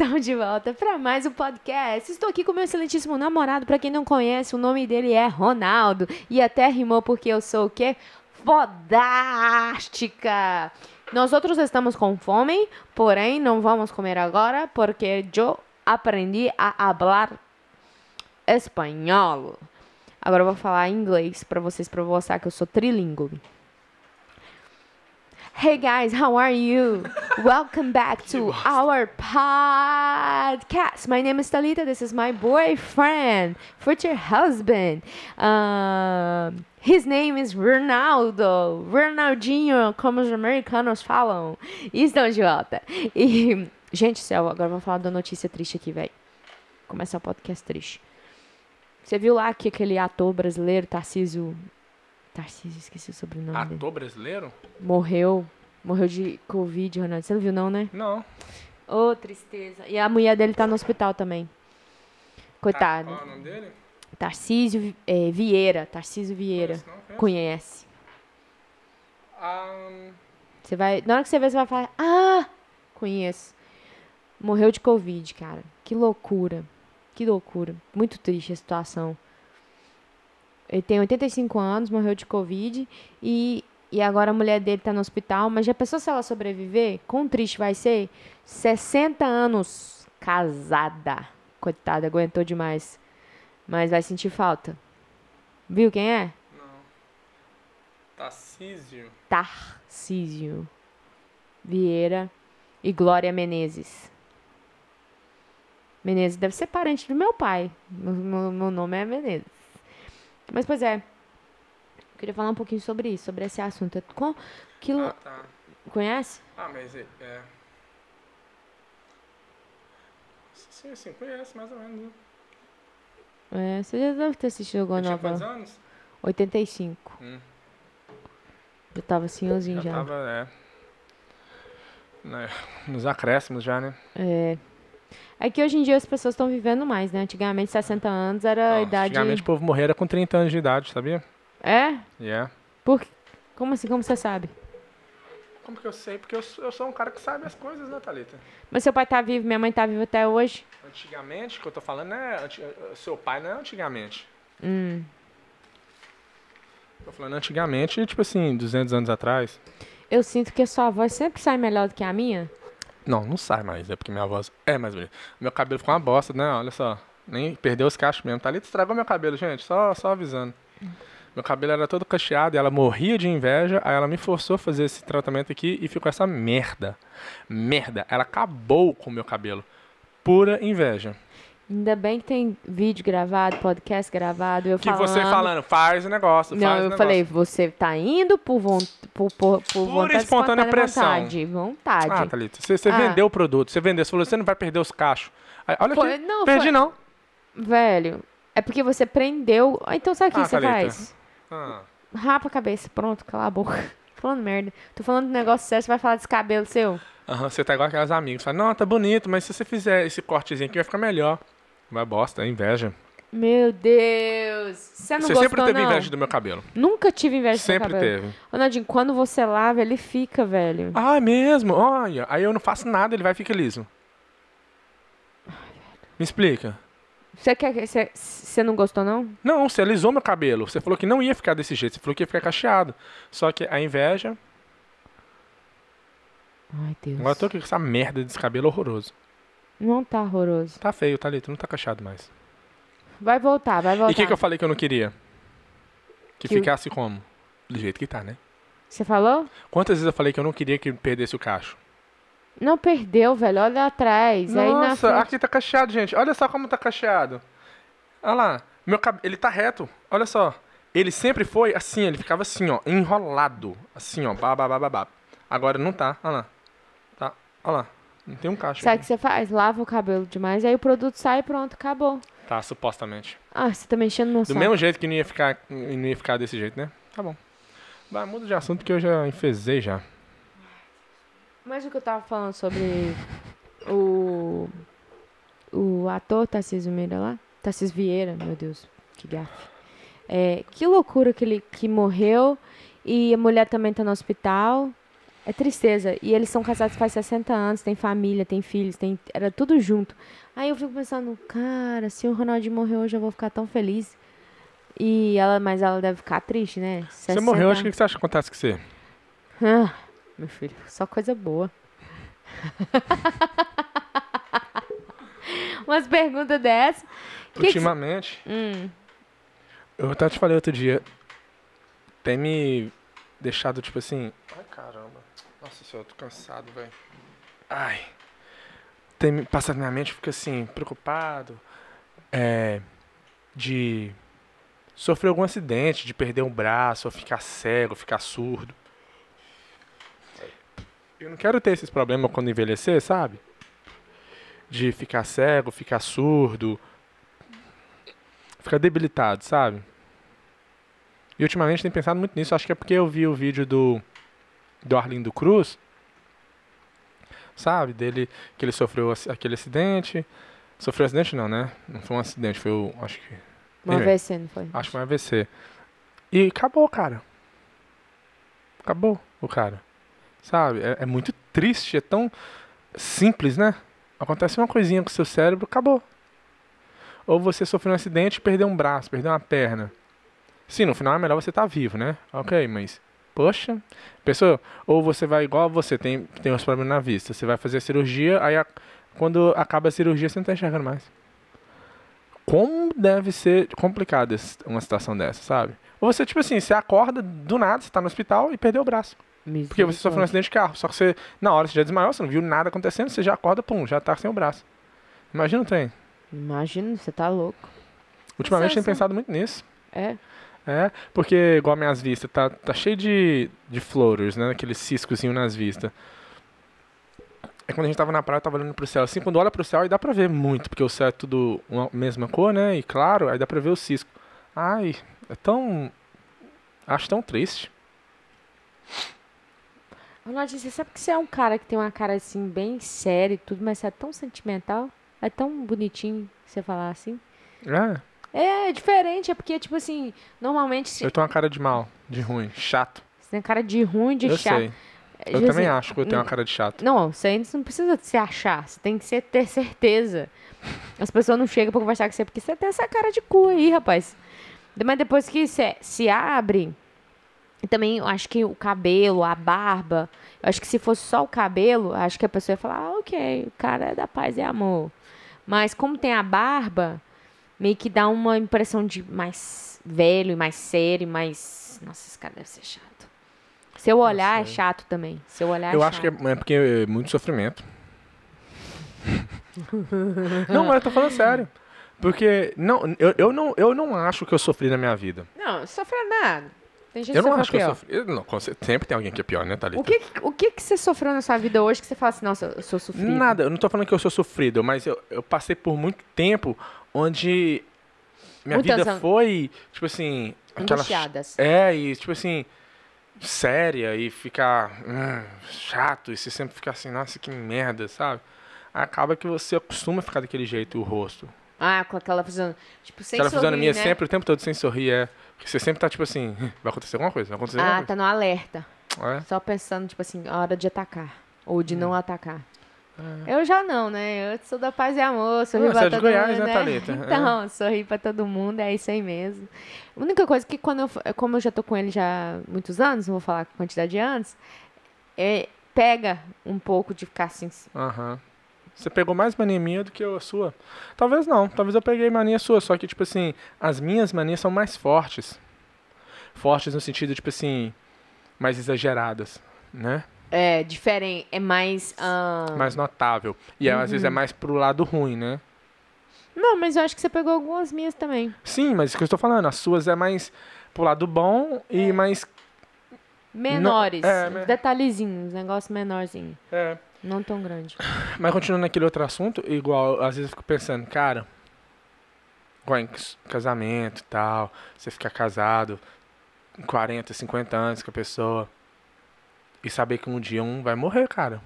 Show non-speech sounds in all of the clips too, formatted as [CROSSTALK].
Estamos de volta para mais um podcast. Estou aqui com meu excelentíssimo namorado. Para quem não conhece, o nome dele é Ronaldo. E até rimou porque eu sou o quê? Fodástica! Nós outros estamos com fome, porém não vamos comer agora porque eu aprendi a falar espanhol. Agora eu vou falar inglês para vocês, para mostrar que eu sou trilingue. Hey guys, how are you? Welcome back to [LAUGHS] our podcast. My name is Talita. This is my boyfriend, future husband. Um, his name is Ronaldo. Ronaldinho, como os americanos falam. E estão de volta. E, gente, céu, agora vamos falar da notícia triste aqui, velho. Começar o podcast triste. Você viu lá que aquele ator brasileiro, Tarcísio Tarcísio, esqueci o sobrenome dele. Ator brasileiro? Morreu. Morreu de Covid, Ronaldo. Você não viu, não, né? Não. Ô, tristeza. E a mulher dele tá no hospital também. Coitado. Ah, qual é o nome dele? Tarcísio é, Vieira. Tarcísio Vieira. Conheço, não, conheço. Conhece. Ah, Você vai. Na hora que você ver, você vai falar. Ah! Conheço. Morreu de Covid, cara. Que loucura. Que loucura. Muito triste a situação. Ele tem 85 anos, morreu de Covid. E, e agora a mulher dele tá no hospital. Mas já pensou se ela sobreviver? Quão triste vai ser? 60 anos casada. Coitada, aguentou demais. Mas vai sentir falta. Viu quem é? não. Tarcísio. Tarcísio Vieira e Glória Menezes. Menezes deve ser parente do meu pai. Meu nome é Menezes. Mas, pois é. Eu queria falar um pouquinho sobre isso, sobre esse assunto. Com, que, Ah, tá. conhece? Ah, mas é... é... Sim, sim, conhece mais ou menos. né? É, você já deve ter assistido alguma tinha quantos novela. anos? 85. Hum. Eu tava senhorzinho Já já. tava, é... né, Nos acréscimos já, né? É. É que hoje em dia as pessoas estão vivendo mais, né? Antigamente, 60 anos era a idade. Antigamente o povo morria era com 30 anos de idade, sabia? É? Yeah. Por... Como assim? Como você sabe? Como que eu sei? Porque eu, sou- eu sou um cara que sabe as coisas, né, Thalita? Mas seu pai tá vivo, minha mãe tá viva até hoje. Antigamente, o que eu tô falando é... anti- Seu pai não é antigamente. Hum. Tô falando antigamente, tipo assim, 200 anos atrás. Eu sinto que a sua voz sempre sai melhor do que a minha. Não, não sai mais, é porque minha voz é mais bonita. Meu cabelo ficou uma bosta, né? Olha só. Nem perdeu os cachos mesmo. Thalita estragou meu cabelo, gente. Só, só avisando. Meu cabelo era todo cacheado e ela morria de inveja. Aí ela me forçou a fazer esse tratamento aqui e ficou essa merda. Merda. Ela acabou com o meu cabelo. Pura inveja. Ainda bem que tem vídeo gravado, podcast gravado, eu Que falando. você falando, faz o negócio, Não, faz eu negócio. falei, você tá indo por, von... por, por, por vontade espontânea pressão. vontade. Vontade. Ah, Thalita, você, você Ah. vendeu o produto. Você vendeu, você falou, você não vai perder os cachos. Aí, olha Foi- aqui, não, perdi foi- não. Velho, é porque você prendeu. Ah, Então sabe o que Ah, você Thalita. faz? Ah. Rapa a cabeça, pronto, cala a boca. [LAUGHS] Falando merda. Tô falando do negócio sério, você vai falar desse cabelo seu? Aham, você tá igual aquelas amigas. Fala, não, tá bonito, mas se você fizer esse cortezinho aqui vai ficar melhor. Vai bosta, é inveja. Meu Deus. Você não você gostou, sempre teve não? inveja do meu cabelo. Nunca tive inveja do seu sempre cabelo. teve. Ô, Nadine, quando você lava, ele fica, velho. Ah, é mesmo? Olha, aí eu não faço nada, ele vai ficar liso. Me explica. Você quer que. Você, você não gostou, não? Não, você alisou meu cabelo. Você falou que não ia ficar desse jeito. Você falou que ia ficar cacheado. Só que a inveja. Ai, Deus. Agora eu tô aqui com essa merda desse cabelo horroroso. Não tá horroroso. Tá feio, tá ali, tu não tá cacheado mais. Vai voltar, vai voltar. E o que, que eu falei que eu não queria? Que, Que o- ficasse como? Do jeito que tá, né? Você falou? Quantas vezes eu falei que eu não queria que perdesse o cacho? Não perdeu, velho. Olha atrás. Aí na Nossa, frente... aqui tá cacheado, gente. Olha só como tá cacheado. Olha lá. Meu cab... Ele tá reto. Olha só. Ele sempre foi assim, ele ficava assim, ó, enrolado. Assim, ó, babá, babá, babá. Agora não tá. Olha lá. Tá. Olha lá. Não tem um cacho. Sabe o que você faz? Lava o cabelo demais, aí o produto sai e pronto, acabou. Tá, supostamente. Ah, você tá mexendo no Do saco. mesmo jeito que não ia ficar, não ia ficar desse jeito, né? Tá bom. Vai, muda de assunto porque eu já enfezei já. Mas o que eu tava falando sobre o. O ator Tarcísio Meira lá? Tarcísio Vieira, meu Deus, que gafe. É, que loucura que ele que morreu e a mulher também tá no hospital. É tristeza. E eles são casados faz 60 anos, tem família, tem filhos, tem... era tudo junto. Aí eu fico pensando, cara, se o Ronaldinho morrer hoje eu vou ficar tão feliz. E ela, mas ela deve ficar triste, né? Você 60 morreu, que o que você acha que acontece com você? Ah, meu filho, só coisa boa. [LAUGHS] Umas perguntas dessas. Que que Ultimamente, Hum, eu até te falei outro dia, tem me deixado, tipo assim... Ai, caramba. Nossa senhora, eu tô cansado, velho. Ai. Tem me passado na minha mente, fica assim, preocupado, é, de sofrer algum acidente, de perder um braço, ou ficar cego, ficar surdo. Eu não quero ter esses problemas quando envelhecer, sabe? De ficar cego, ficar surdo, ficar debilitado, sabe? E ultimamente tenho pensado muito nisso. Acho que é porque eu vi o vídeo do, do Arlindo Cruz, sabe? Dele, que ele sofreu aquele acidente. Sofreu acidente não, né? Não foi um acidente, foi o. Acho que. Anyway. vez não foi? Acho que foi um AVC. E acabou, cara. Acabou o cara. Sabe? É, é muito triste, é tão simples, né? Acontece uma coisinha com o seu cérebro, acabou. Ou você sofreu um acidente e perdeu um braço, perdeu uma perna. Sim, no final é melhor você estar vivo, né? Ok, mas. Poxa, pessoa, ou você vai igual você, tem, tem os problemas na vista. Você vai fazer a cirurgia, aí a- quando acaba a cirurgia você não tá enxergando mais. Como deve ser complicada uma situação dessa, sabe? Ou você, tipo assim, você acorda do nada, você tá no hospital e perdeu o braço. Porque você sofreu um acidente de carro. Só que você, na hora, você já desmaiou, você não viu nada acontecendo, você já acorda, pum, já tá sem o braço. Imagina o trem. Imagina, você tá louco. Ultimamente tenho Sensação. pensado muito nisso. É. É, porque igual minhas vistas, tá, tá cheio de, de floaters, né? Aqueles ciscozinhos nas vistas. É quando a gente tava na praia, eu tava olhando pro céu. Assim, quando olha pro céu, aí dá pra ver muito, porque o céu é tudo uma mesma cor, né? E claro, aí dá pra ver o cisco. Ai, é tão. Acho tão triste. Ronaldinho, você sabe que você é um cara que tem uma cara assim, bem séria e tudo, mas você é tão sentimental. É tão bonitinho você falar assim. É, É, é diferente, é porque, tipo assim, normalmente se- eu tô uma cara de mal, de ruim, chato. você tem cara de ruim, de eu chato. sei. É, Eu tipo também assim, acho que eu tenho uma cara de chato. Não, você ainda não precisa se achar, você tem que ser, ter certeza. As pessoas não chegam pra conversar com você porque você tem essa cara de cu aí, rapaz. Mas depois que você se abre, e também eu acho que o cabelo, a barba, eu acho que se fosse só o cabelo, acho que a pessoa ia falar, ah, ok, o cara é da paz e amor. Mas como tem a barba, meio que dá uma impressão de mais velho e mais sério, mais. Nossa, esse cara deve ser chato. Seu olhar é sei. chato também. Seu olhar Eu é acho que é, é porque é muito sofrimento. [LAUGHS] não, mas eu tô falando sério. Porque não, eu, eu, não, eu não acho que eu sofri na minha vida. Não, sofreu nada. Tem gente Eu não acho que sofreu eu sofri. eu Não, sempre tem alguém que é pior, né, Thalita? O que, o que que você sofreu na sua vida hoje que você fala assim, nossa, eu sou sofrido? Nada, eu não tô falando que eu sou sofrido, mas eu, eu passei por muito tempo onde minha vida foi, tipo assim. Aquela, Angustiadas. é, e tipo assim, séria e ficar hum, chato, e você sempre ficar assim, nossa, que merda, sabe? Acaba que você acostuma a ficar daquele jeito o rosto. Ah, com aquela fazendo, tipo, sem Aquela sorrir, fisionomia né? sempre, o tempo todo sem sorrir, é. Você sempre tá tipo assim, [LAUGHS] vai acontecer alguma coisa, vai acontecer Ah, tá no alerta. É. Só pensando, tipo assim, a hora de atacar. Ou de Hum. não atacar. Eu já não, né? Eu sou da paz e amor, sorri Ah, pra é todo Goiás, mundo, né, Thalita? [LAUGHS] Então, sorri pra todo mundo, é isso aí mesmo. A única coisa que quando eu, como eu já tô com ele já há muitos anos, não vou falar a quantidade de anos, é, pega um pouco de ficar assim, Aham. Você pegou mais mania minha do que a sua? Talvez não. Talvez eu peguei mania sua. Só que, tipo assim, as minhas manias são mais fortes. Fortes no sentido, tipo assim, mais exageradas, né? é, diferente, é mais... ah, Mais notável. E às Uhum. vezes é mais pro lado ruim, né? Não, mas eu acho que você pegou algumas minhas também. Sim, mas isso que eu estou falando. As suas é mais pro lado bom e mais. Menores, é, uns né? detalhezinhos, negócio menorzinho. É. Não tão grande. [SIGHS] Mas continuando naquele outro assunto, igual, às vezes eu fico pensando, cara, igual em cas- casamento e tal, você ficar casado, 40, 50 anos com a pessoa, e saber que um dia um vai morrer, cara.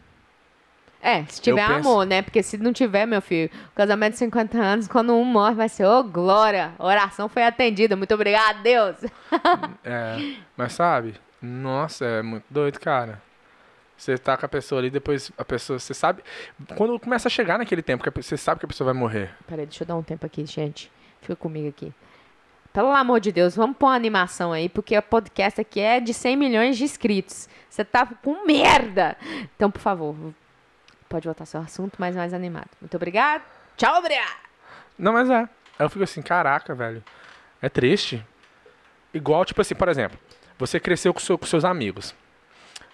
É, se tiver amor, né? Porque se não tiver, meu filho, casamento de 50 anos, quando um morre, vai ser, ô, glória, a oração foi atendida, muito obrigado, Deus. [LAUGHS] É, mas sabe, nossa, é muito doido, cara. Você tá com a pessoa ali, depois a pessoa, você sabe. Quando começa a chegar naquele tempo, que você sabe que a pessoa vai morrer. Peraí, deixa eu dar um tempo aqui, gente. Fica comigo aqui. Pelo amor de Deus, vamos pôr uma animação aí, porque o podcast aqui é de 100 milhões de inscritos. Você tá com merda! Então, por favor, pode voltar seu assunto, mas mais animado. Muito obrigado. Tchau, obrigado! Não, mas é. Aí eu fico assim, caraca, velho. É triste. Igual, tipo assim, por exemplo, você cresceu com, seu- com seus amigos.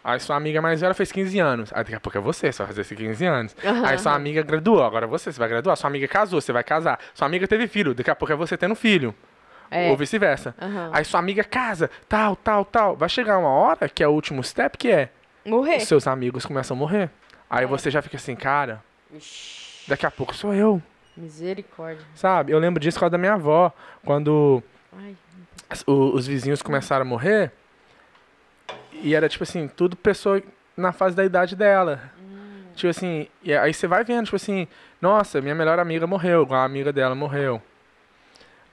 Aí sua amiga mais velha fez 15 anos. Aí daqui a pouco é você, você vai fazer esses 15 anos. Aí sua amiga graduou, agora é você, você vai graduar. Sua amiga casou, você vai casar. Sua amiga teve filho, daqui a pouco é você tendo filho. É. Ou vice-versa. Aham. Aí sua amiga casa, tal, tal, tal. Vai chegar uma hora que é o último step, que é Morrer. os seus amigos começam a morrer. Aí você já fica assim, cara, Ixi, daqui a pouco sou eu, misericórdia. sabe? Eu lembro disso por causa da minha avó. Quando Ai, o- os vizinhos começaram a morrer, e era tipo assim, tudo pessoa na fase da idade dela. Tipo assim, e aí você vai vendo, tipo assim, nossa, minha melhor amiga morreu, igual a amiga dela morreu.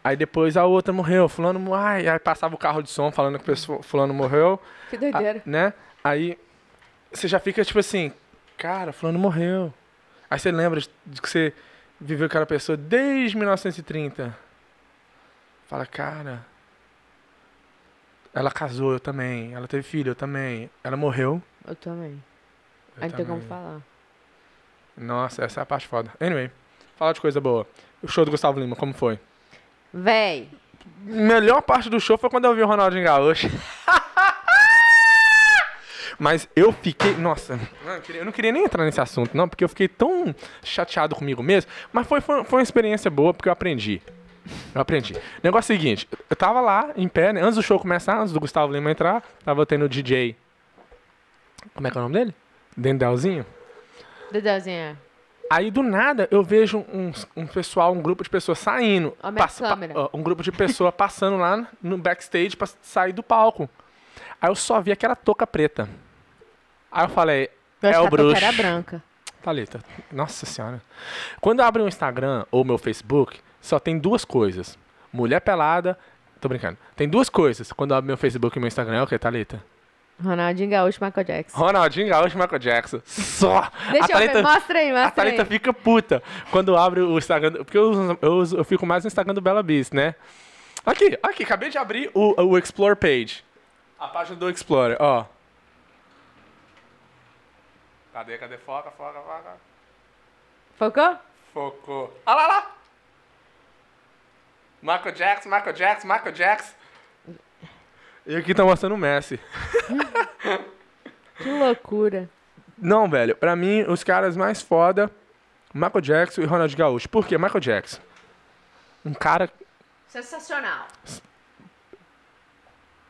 Aí depois a outra morreu, fulano, ai, aí passava o carro de som falando que o pessoa- fulano morreu, que a- doideira. né? Aí você já fica tipo assim, cara, fulano morreu. Aí você lembra de que você viveu com aquela pessoa desde 1930. Fala, cara, ela casou, eu também. Ela teve filho, eu também. Ela morreu. Eu também. eu Aí não tem como falar. Nossa, essa é a parte foda. Anyway, fala de coisa boa. O show do Gustavo Lima, como foi? Véi, Melhor parte do show foi quando eu vi o Ronaldinho Gaúcho. [LAUGHS] Mas eu fiquei. Nossa, eu não, queria, eu não queria nem entrar nesse assunto, não, porque eu fiquei tão chateado comigo mesmo. Mas foi, foi, foi uma experiência boa, porque eu aprendi. Eu aprendi. O negócio é o seguinte: eu tava lá, em pé, né, antes do show começar, antes do Gustavo Lima entrar, tava tendo o DJ. Como é que é o nome dele? Dendelzinho? Dedéuzinha. Aí do nada eu vejo um, um pessoal, um grupo de pessoas saindo. Minha Passa- pa- câmera. ó, um grupo de pessoas [LAUGHS] passando lá no backstage pra sair do palco. Aí eu só vi aquela touca preta. Aí eu falei, Eu é o bruxo. era branca. Thalita, nossa senhora. Quando eu abro o Instagram ou meu Facebook, só tem duas coisas. Mulher pelada. Tô brincando. Tem duas coisas. Quando eu abro meu Facebook e meu Instagram, é o que, Thalita? Ronaldinho Gaúcho, Michael Jackson. Ronaldinho Gaúcho e Michael Jackson. Só! Deixa A eu ver, Thalita- mostra aí, A mostra Thalita aí. fica puta quando abre o Instagram. Porque eu, uso- eu, uso- eu fico mais no Instagram do Bela Beast, né? Aqui, aqui, acabei de abrir o, o Explore page. A página do Explorer, ó. Cadê, cadê? Foca, foca, foca. Focou? Focou. Olha lá, lá. Michael Jackson, Michael Jackson, Michael Jackson. E aqui tá mostrando o Messi. Que loucura. Não, velho, pra mim, os caras mais foda, Michael Jackson e Ronald Gaúcho. Por quê? Michael Jackson. Um cara Sensacional.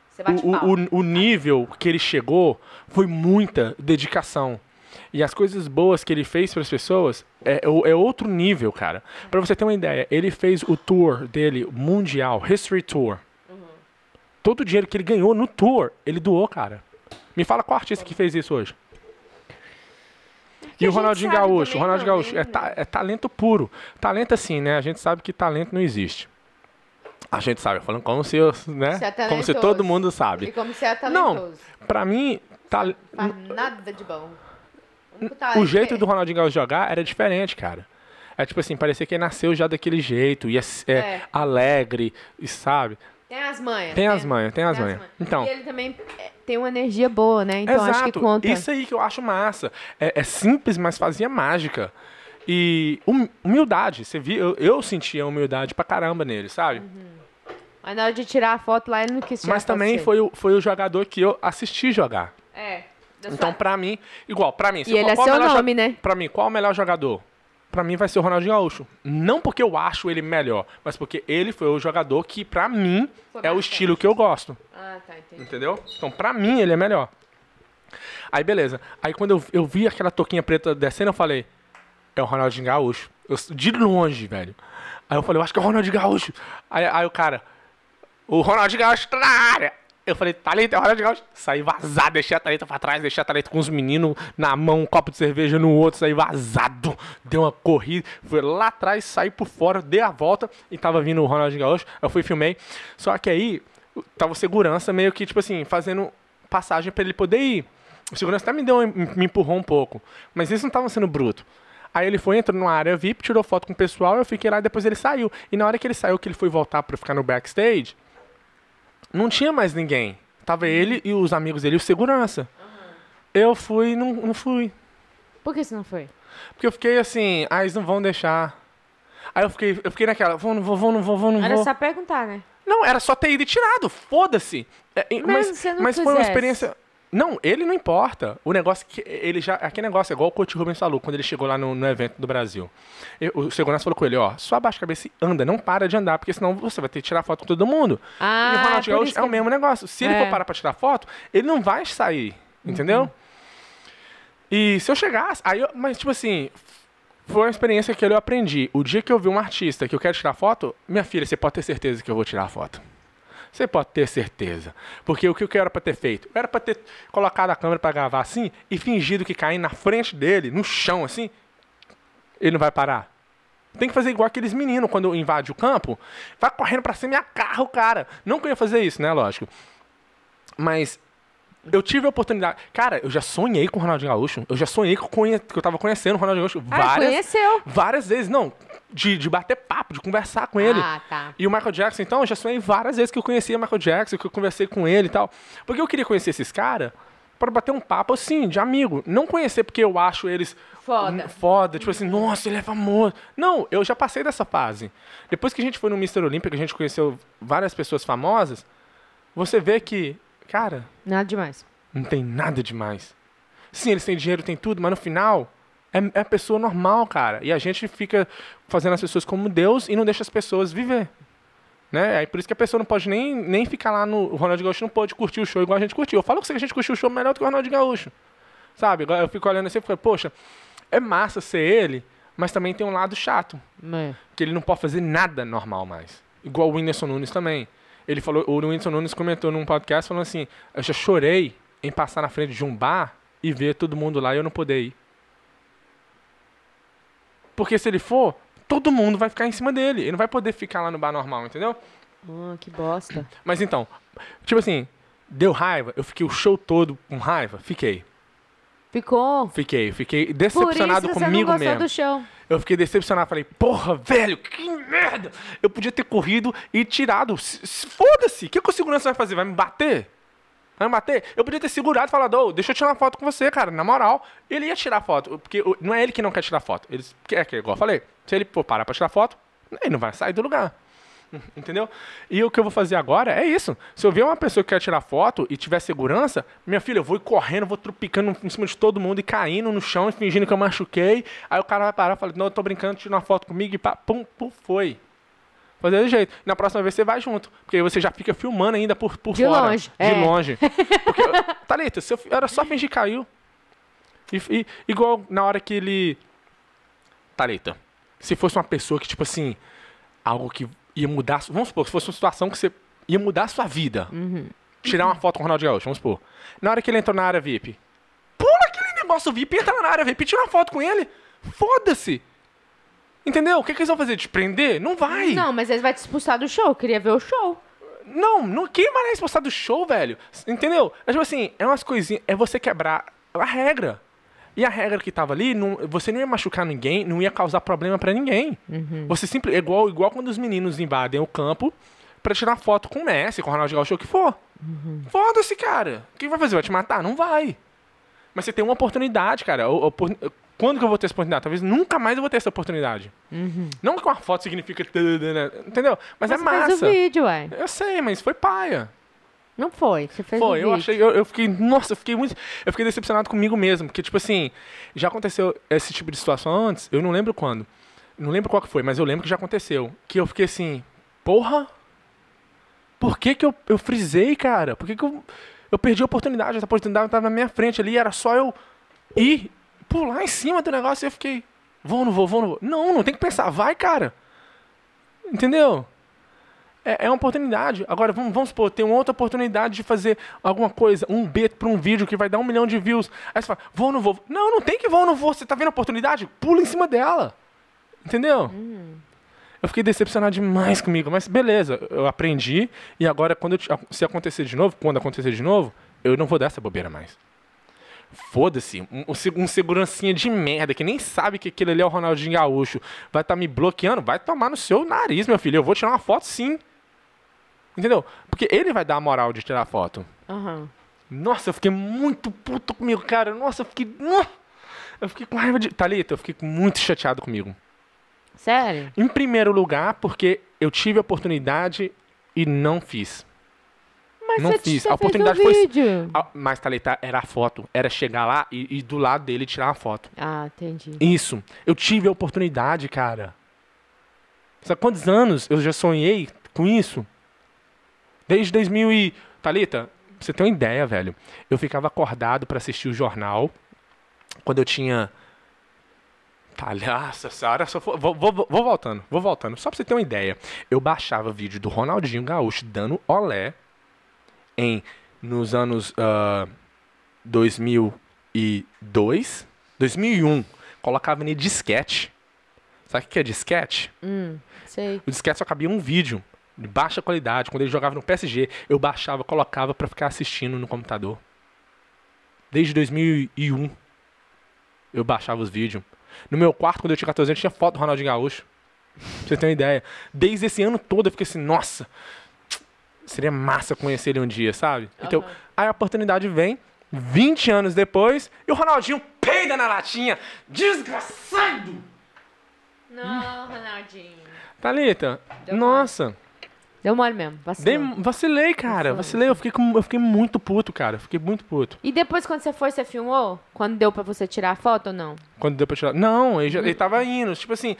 Você bate o, o, o nível que ele chegou foi muita dedicação. E as coisas boas que ele fez para as pessoas é, é é outro nível, cara. Para você ter uma ideia, ele fez o tour dele mundial, History Tour. Todo o dinheiro que ele ganhou no tour, ele doou, cara. Me fala qual artista que fez isso hoje. E o Ronaldinho Gaúcho, o Ronaldinho Gaúcho é, ta- é talento puro. Talento assim, né? A gente sabe que talento não existe. A gente sabe, falando como se, eu, né? Você é como se todo mundo E sabe. como você é Não, talentoso. Pra mim, tal- Faz nada de bom. O jeito do Ronaldinho Gaúcho jogar era diferente, cara. É tipo assim, parecia que ele nasceu já daquele jeito, e é, é É. alegre, e sabe? Tem as manhas. Tem as manhas, tem as manhas. Então, E ele também é, tem uma energia boa, né? Então acho que exato. conta. Isso aí que eu acho massa. É, é simples, mas fazia mágica. E hum- humildade, você viu? Eu, eu sentia humildade pra caramba nele, sabe? Mas na hora de tirar a foto lá, ele não quis tirar Mas também foi o, foi o jogador que eu assisti jogar. É. Então, pra mim, igual, pra mim, se E eu- ele é qual o seu jo- nome, né? Pra mim, qual o melhor jogador? Pra mim vai ser o Ronaldinho Gaúcho. Não porque eu acho ele melhor, mas porque ele foi o jogador que, pra mim, Foi é o estilo que eu gosto. Ah, tá, entendi. Entendeu? Então, pra mim, ele é melhor. Aí, beleza. Aí, quando eu, eu vi aquela toquinha preta descendo, eu falei, é o Ronaldinho Gaúcho. Eu, de longe, velho. Aí eu falei, eu acho que é o Ronaldinho Gaúcho. Aí, aí o cara, o Ronaldinho Gaúcho tá na área. Eu falei, Thalita, é o Ronaldinho Gaúcho. Saí vazado, deixei a Thalita pra trás, deixei a Thalita com os meninos na mão, um copo de cerveja no outro, saí vazado. Dei uma corrida, fui lá atrás, saí por fora, dei a volta e tava vindo o Ronaldinho Gaúcho. Eu fui filmei. Só que aí, tava segurança meio que, tipo assim, fazendo passagem pra ele poder ir. O segurança até me, deu, me empurrou um pouco. Mas eles não estavam sendo bruto. Aí ele foi, entrou numa área VIP, tirou foto com o pessoal, eu fiquei lá e depois ele saiu. E na hora que ele saiu, que ele foi voltar pra ficar no backstage, não tinha mais ninguém. Tava ele e os amigos dele, e o segurança. Eu fui, não, não fui. Por que você não foi? Porque eu fiquei assim, ah, eles não vão deixar. Aí eu fiquei, eu fiquei naquela, vou, não vou, vou, não vou, vou, não Era vou. só perguntar, né? Não, era só ter ido e tirado, foda-se. É, e- Mas mas se não mas foi uma experiência. Não, ele não importa. O negócio que ele já. Aquele negócio é igual o Coach Rubens falou quando ele chegou lá no, no evento do Brasil. E o segurança falou com ele, ó, só abaixa a cabeça e anda, não para de andar, porque senão você vai ter que tirar foto com todo mundo. Ah, e o Ronaldinho por Gaúcho isso é que- o mesmo negócio. Se ele É. for parar pra tirar foto, ele não vai sair. Entendeu? Uhum. E se eu chegasse. Aí eu- mas, tipo assim, foi uma experiência que eu aprendi. O dia que eu vi um artista que eu quero tirar foto, minha filha, você pode ter certeza que eu vou tirar a foto. Você pode ter certeza. Porque o que eu era pra ter feito? Eu era pra ter colocado a câmera pra gravar assim e fingido que cair na frente dele, no chão assim, ele não vai parar. Tem que fazer igual aqueles meninos quando invade o campo, vai correndo pra cima e agarra o cara. Não que eu ia fazer isso, né? Lógico. Mas eu tive a oportunidade. Cara, eu já sonhei com o Ronaldinho Gaúcho. Eu já sonhei que eu, conhe... que eu tava conhecendo o Ronaldinho Gaúcho Ah, várias, conheceu. várias vezes. Não, de, de bater papo, de conversar com ele. Ah, tá. E o Michael Jackson, então, eu já sonhei várias vezes que eu conhecia o Michael Jackson, que eu conversei com ele e tal. Porque eu queria conhecer esses caras para bater um papo assim, de amigo. Não conhecer porque eu acho eles Foda. hum, foda, tipo assim, nossa, ele é famoso. Não, eu já passei dessa fase. Depois que a gente foi no Mr. Olímpia, que a gente conheceu várias pessoas famosas, você vê que, cara, Nada demais. não tem nada demais. Sim, eles têm dinheiro, tem tudo, mas no final é, é a pessoa normal, cara. E a gente fica fazendo as pessoas como Deus e não deixa as pessoas viver. Né? Aí por isso que a pessoa não pode nem, nem ficar lá no. O Ronaldinho Gaúcho não pode curtir o show igual a gente curtiu. Eu falo que a gente curtiu o show melhor do que o Ronaldinho Gaúcho. Sabe? Eu fico olhando assim e fico, poxa, é massa ser ele, mas também tem um lado chato É. que ele não pode fazer nada normal mais. Igual o Whindersson Nunes também. Ele falou, o Whindersson Nunes comentou num podcast falando assim: Eu já chorei em passar na frente de um bar e ver todo mundo lá e eu não poder ir. Porque se ele for, todo mundo vai ficar em cima dele. Ele não vai poder ficar lá no bar normal, entendeu? Ah, que bosta. Mas então, tipo assim, deu raiva, eu fiquei o show todo com raiva? Fiquei. Ficou. Fiquei, fiquei Por decepcionado isso você não comigo gostou mesmo. do show. Eu fiquei decepcionado. Falei, porra, velho, que merda! Eu podia ter corrido e tirado. Se- se- Foda-se! O que, que o segurança vai fazer? Vai me bater? Vai me bater? Eu podia ter segurado e falado, ô, deixa eu tirar uma foto com você, cara, na moral. Ele ia tirar foto, porque não é ele que não quer tirar foto. Ele quer, que, igual eu falei, se ele for parar pra tirar foto, ele não vai sair do lugar. [LAUGHS] Entendeu? E o que eu vou fazer agora é isso. Se eu ver uma pessoa que quer tirar foto e tiver segurança, minha filha, eu vou ir correndo, vou tropicando em cima de todo mundo e caindo no chão e fingindo que eu machuquei. Aí o cara vai parar e fala, não, eu tô brincando, tira uma foto comigo e pá, pum, pum, foi. Fazer desse jeito. Na próxima vez você vai junto. Porque aí você já fica filmando ainda por, por De fora. longe, De é. longe. [LAUGHS] Porque, Thalita, se eu, era só fingir que caiu. E, e- igual na hora que ele. Thalita, se fosse uma pessoa que, tipo assim, algo que ia mudar. Vamos supor, se fosse uma situação que você ia mudar a sua vida. Tirar uma foto com o Ronaldo Gaúcho, vamos supor. Na hora que ele entrou na área VIP, pula aquele negócio VIP, entra na área VIP tira uma foto com ele. Foda-se! Entendeu? O que, que eles vão fazer? Te prender? Não vai! Não, mas eles vão te expulsar do show. Eu queria ver o show. Não, não quem vai expulsar do show, velho? Entendeu? É tipo assim, é umas coisinhas. É você quebrar a regra. E a regra que tava ali, não, você não ia machucar ninguém, não ia causar problema pra ninguém. Você simples. É igual, igual quando os meninos invadem o campo pra tirar foto com o Messi, com o Ronaldo Gaúcho, o que for. Foda-se, cara. O que vai fazer? Vai te matar? Não vai. Mas você tem uma oportunidade, cara. Opor- Quando que eu vou ter essa oportunidade? Talvez nunca mais eu vou ter essa oportunidade. Não que uma foto significa. né? Entendeu? Mas, é Você fez o massa. vídeo, ué. Eu sei, mas foi paia. Não foi. Você fez Foi, eu achei, eu, eu fiquei, nossa, eu fiquei muito, eu fiquei decepcionado comigo mesmo, porque tipo assim, já aconteceu esse tipo de situação antes, eu não lembro quando, não lembro qual que foi, mas eu lembro que já aconteceu, que eu fiquei assim, porra, por que que eu, eu frisei, cara, por que que eu, eu perdi a oportunidade, essa oportunidade estava na minha frente ali, era só eu ir, pular em cima do negócio e eu fiquei, vou, não vou, vou, não vou, não, não tem que pensar, vai, cara, entendeu? É, é uma oportunidade. Agora, vamos, vamos supor, tem uma outra oportunidade de fazer alguma coisa, um beat para um vídeo que vai dar um milhão de views. Aí você fala, vou ou não vou? Não, não tem que vou ou não vou. Você tá vendo a oportunidade? Pula em cima dela. Entendeu? Eu fiquei decepcionado demais comigo, mas beleza, eu aprendi e agora, quando eu se acontecer de novo, quando acontecer de novo, eu não vou dar essa bobeira mais. Foda-se, um, um se- um segurancinha de merda que nem sabe que aquele ali é o Ronaldinho Gaúcho. Vai estar me bloqueando? Vai tomar no seu nariz, meu filho. Eu vou tirar uma foto sim. Entendeu? Porque ele vai dar a moral de tirar foto. Aham. Nossa, eu fiquei muito puto comigo, cara. Nossa, eu fiquei. Eu fiquei com raiva de. Thalita, eu fiquei muito chateado comigo. Sério? Em primeiro lugar, porque eu tive a oportunidade e não fiz. Mas Não você, fiz. A fez oportunidade foi- vídeo. Mas, Thalita, era a foto. Era chegar lá e, e do lado dele tirar uma foto. Ah, entendi. Isso. Eu tive a oportunidade, cara. Sabe quantos anos eu já sonhei com isso? Desde 2000 e... Thalita, pra você ter uma ideia, velho. Eu ficava acordado pra assistir o jornal quando eu tinha... Palhaça, Sara, só for- vou, vou, vou voltando, vou voltando. Só pra você ter uma ideia. Eu baixava vídeo do Ronaldinho Gaúcho dando olé em... Nos anos ah, 2002, 2001. Colocava em disquete. Sabe o que é disquete? Hum, sei. O disquete só cabia um vídeo de baixa qualidade. Quando ele jogava no PSG, eu baixava, colocava pra ficar assistindo no computador. Desde 2001, eu baixava os vídeos. No meu quarto, quando eu tinha 14 anos, tinha foto do Ronaldinho Gaúcho. Pra você ter uma ideia. Desde esse ano todo, eu fiquei assim, nossa, seria massa conhecer ele um dia, sabe? Então, Aham. aí a oportunidade vem, 20 anos depois, e o Ronaldinho peida na latinha. Desgraçado! Não, Ronaldinho. Thalita, Deu nossa, Deu mole mesmo. dei- Vacilou. vacilei, cara. Vacilou. Vacilei, eu fiquei, com- eu fiquei muito puto, cara. Fiquei muito puto. E depois, quando você foi, você filmou? Quando deu pra você tirar a foto ou não? Quando deu pra tirar. Não, ele, já, ele tava indo. Tipo assim.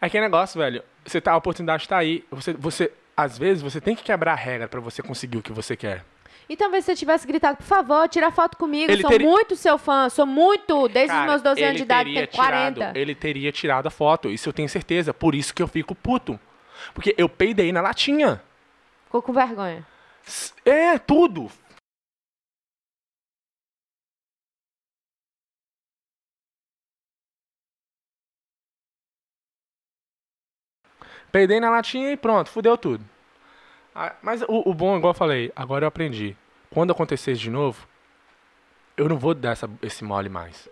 É aquele negócio, velho. Você tá, a oportunidade tá aí. Você, você, às vezes, você tem que quebrar a regra pra você conseguir o que você quer. E talvez você tivesse gritado, por favor, tira foto comigo. Ele sou teria- muito seu fã, sou muito, desde os Cara, meus 12 anos de idade, tenho 40. Tirado, ele teria tirado a foto. Isso eu tenho certeza. Por isso que eu fico puto. Porque eu peidei na latinha. Ficou com vergonha. É, tudo. Peidei na latinha e pronto, fudeu tudo. Ah, Mas o, o bom, igual eu falei, agora eu aprendi. Quando acontecer de novo, eu não vou dar essa- esse mole mais.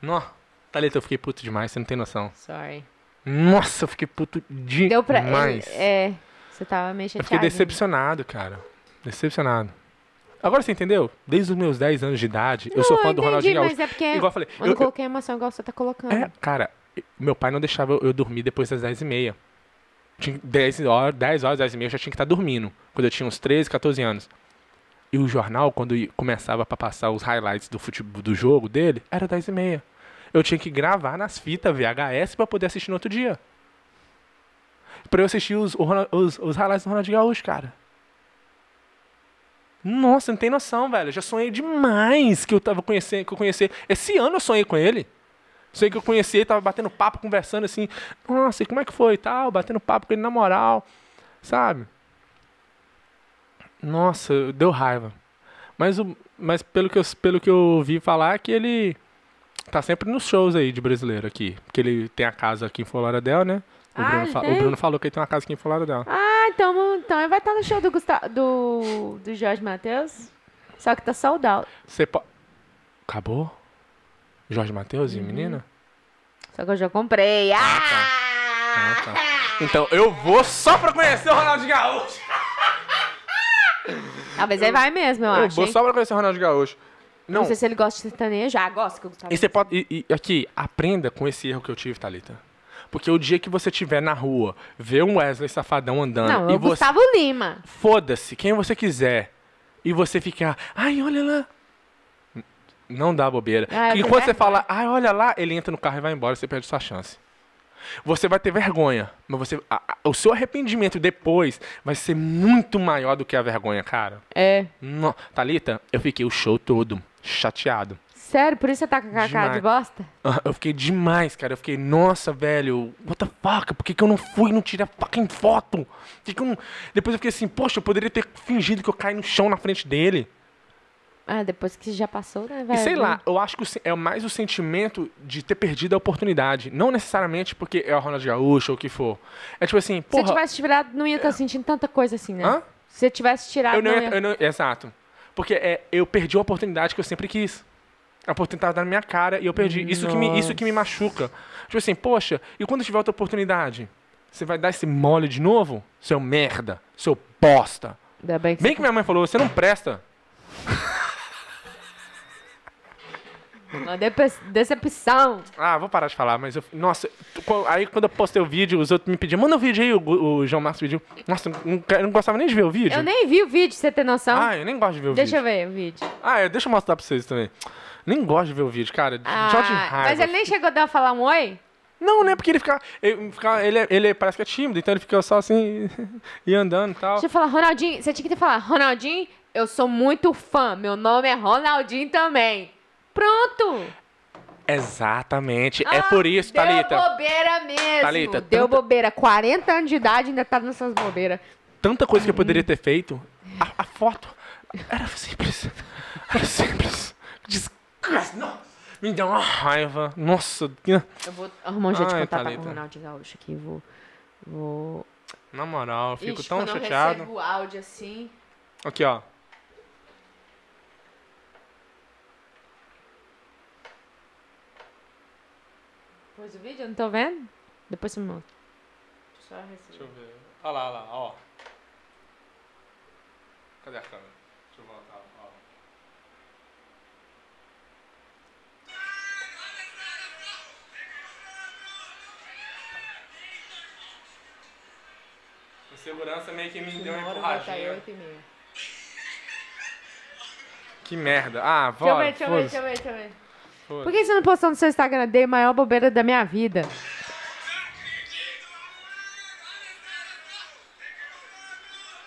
Nó, Thalita, eu fiquei puto demais, você não tem noção. Sorry. Nossa, eu fiquei puto demais. Deu pra. É, você tava meio Eu chateado. fiquei decepcionado, cara. Decepcionado. Agora você entendeu? Desde os meus 10 anos de idade, eu sou fã do entendi, Ronaldinho Gaúcho. mas é porque Igual eu falei, eu eu- não eu- coloquei emoção igual você tá colocando. é, cara, meu pai não deixava eu, eu dormir depois das 10 e meia. Tinha 10 horas, 10 horas, 10 e meia, eu já tinha que estar dormindo. Quando eu tinha uns 13, 14 anos. E o jornal, quando começava pra passar os highlights do futebol do jogo dele, era 10 e meia. Eu tinha que gravar nas fitas VHS pra poder assistir no outro dia. Pra eu assistir os, os, os highlights do Ronaldinho Gaúcho, cara. Nossa, não tem noção, velho. Eu já sonhei demais que eu tava conhecendo, que eu conheci. Esse ano eu sonhei com ele. Sei que eu conheci ele, tava batendo papo, conversando assim. Nossa, e como é que foi tal? Batendo papo com ele na moral, sabe? Nossa, deu raiva. Mas, mas pelo, que eu, pelo que eu ouvi falar, é que ele tá sempre nos shows aí de brasileiro aqui. Porque ele tem a casa aqui em Florianópolis, né? O, Ah, Bruno fa- o? Bruno falou que ele tem uma casa aqui em Florianópolis. Ah, então, então ele vai estar no show do, Gustavo, do, do Jorge Matheus. Só que tá sold out. Você pode. Acabou? Jorge Matheus e Uhum. menina? Só que eu já comprei. Ah! Ah, tá. Então eu vou só pra conhecer o Ronaldinho Gaúcho. Talvez ele vai mesmo, eu, Eu acho. vou hein? só pra conhecer o Ronaldinho Gaúcho. Não. Não, sei se ele gosta de sertanejo. Ah, gosta que o Gustavo. e você pode. E, e aqui, aprenda com esse erro que eu tive, Thalita. Porque o dia que você estiver na rua, ver um Wesley Safadão andando Não, e o você. Gustavo Lima. Foda-se, quem você quiser. E você ficar, ai, olha lá. Não dá bobeira. Ah, eu Porque enquanto você fala, ai, olha lá, ele entra no carro e vai embora, você perde sua chance. Você vai ter vergonha, mas você, a- a- o seu arrependimento depois vai ser muito maior do que a vergonha, cara. É. No, Thalita, eu fiquei o show todo chateado. Sério, por isso você tá com a cara Demais. de bosta? Ah, Eu fiquei demais, cara. Eu fiquei, nossa, velho, what the fuck? Por que, que eu não fui e não tirei a fucking foto? Por que que eu não... Depois eu fiquei assim, poxa, eu poderia ter fingido que eu caí no chão na frente dele. Ah, depois que já passou, né, velho? E sei lá, eu acho que se- é mais o sentimento de ter perdido a oportunidade. Não necessariamente porque é o Ronald Gaúcho ou o que for. É tipo assim, Se porra... você tivesse tirado, não ia estar sentindo tanta coisa assim, né? Hã? Se você tivesse tirado, eu não, não ia... eu não- Exato. Porque é, eu perdi a oportunidade que eu sempre quis. A oportunidade tá na minha cara e eu perdi. Isso que, me, isso que me machuca. Tipo assim, poxa, e quando tiver outra oportunidade? Você vai dar esse mole de novo? Seu merda, seu bosta. Ainda bem que Bem que minha mãe falou, você não presta. Uma decepção. Ah, vou parar de falar, mas eu. Nossa, aí quando eu postei o vídeo, os outros me pediam, manda o vídeo aí, o, o João Marcos pediu. Nossa, eu não, eu não gostava nem de ver o vídeo. Eu nem vi o vídeo, você tem noção? Ah, eu nem gosto de ver o Deixa eu vídeo. ver o vídeo. Ah, é, deixa eu mostrar pra vocês também. Nem gosto de ver o vídeo, cara. Ah, só de raiva. mas ele nem chegou a dar falar um oi? Não, né? Porque ele fica. Ele, fica- ele, é- ele parece que é tímido, então ele fica só assim [LAUGHS] e andando e tal. Deixa eu falar, Ronaldinho, você tinha que ter falado, Ronaldinho, eu sou muito fã, meu nome é Ronaldinho também. Pronto! Exatamente. é Ah, por isso, deu Thalita. bobeira mesmo. Thalita, deu tanta- bobeira. 40 anos de idade ainda tá nessas bobeiras. Tanta coisa que eu poderia ter feito. A, a foto era simples. Era simples. Desgraça. Não. Me deu uma raiva. Nossa. Eu vou arrumar um jeito de com Thalita. o Ronaldinho Gaúcho aqui. Vou. Vou. Na moral, eu fico Ixi, tão quando chateado. Eu recebo áudio assim. Aqui, ó. Pôs o vídeo? Eu não tô vendo? Depois você me mostra. Só Deixa receber. eu ver. Olha lá, olha lá, ó. Cadê a câmera? Deixa eu voltar, ó. O segurança meio que me deu uma empurradinha. 8 meia. Que merda. Ah, Deixa eu vó, ver, deixa eu ver, deixa eu ver, deixa eu ver. Por que você não postou no seu Instagram? Dei a maior bobeira da minha vida.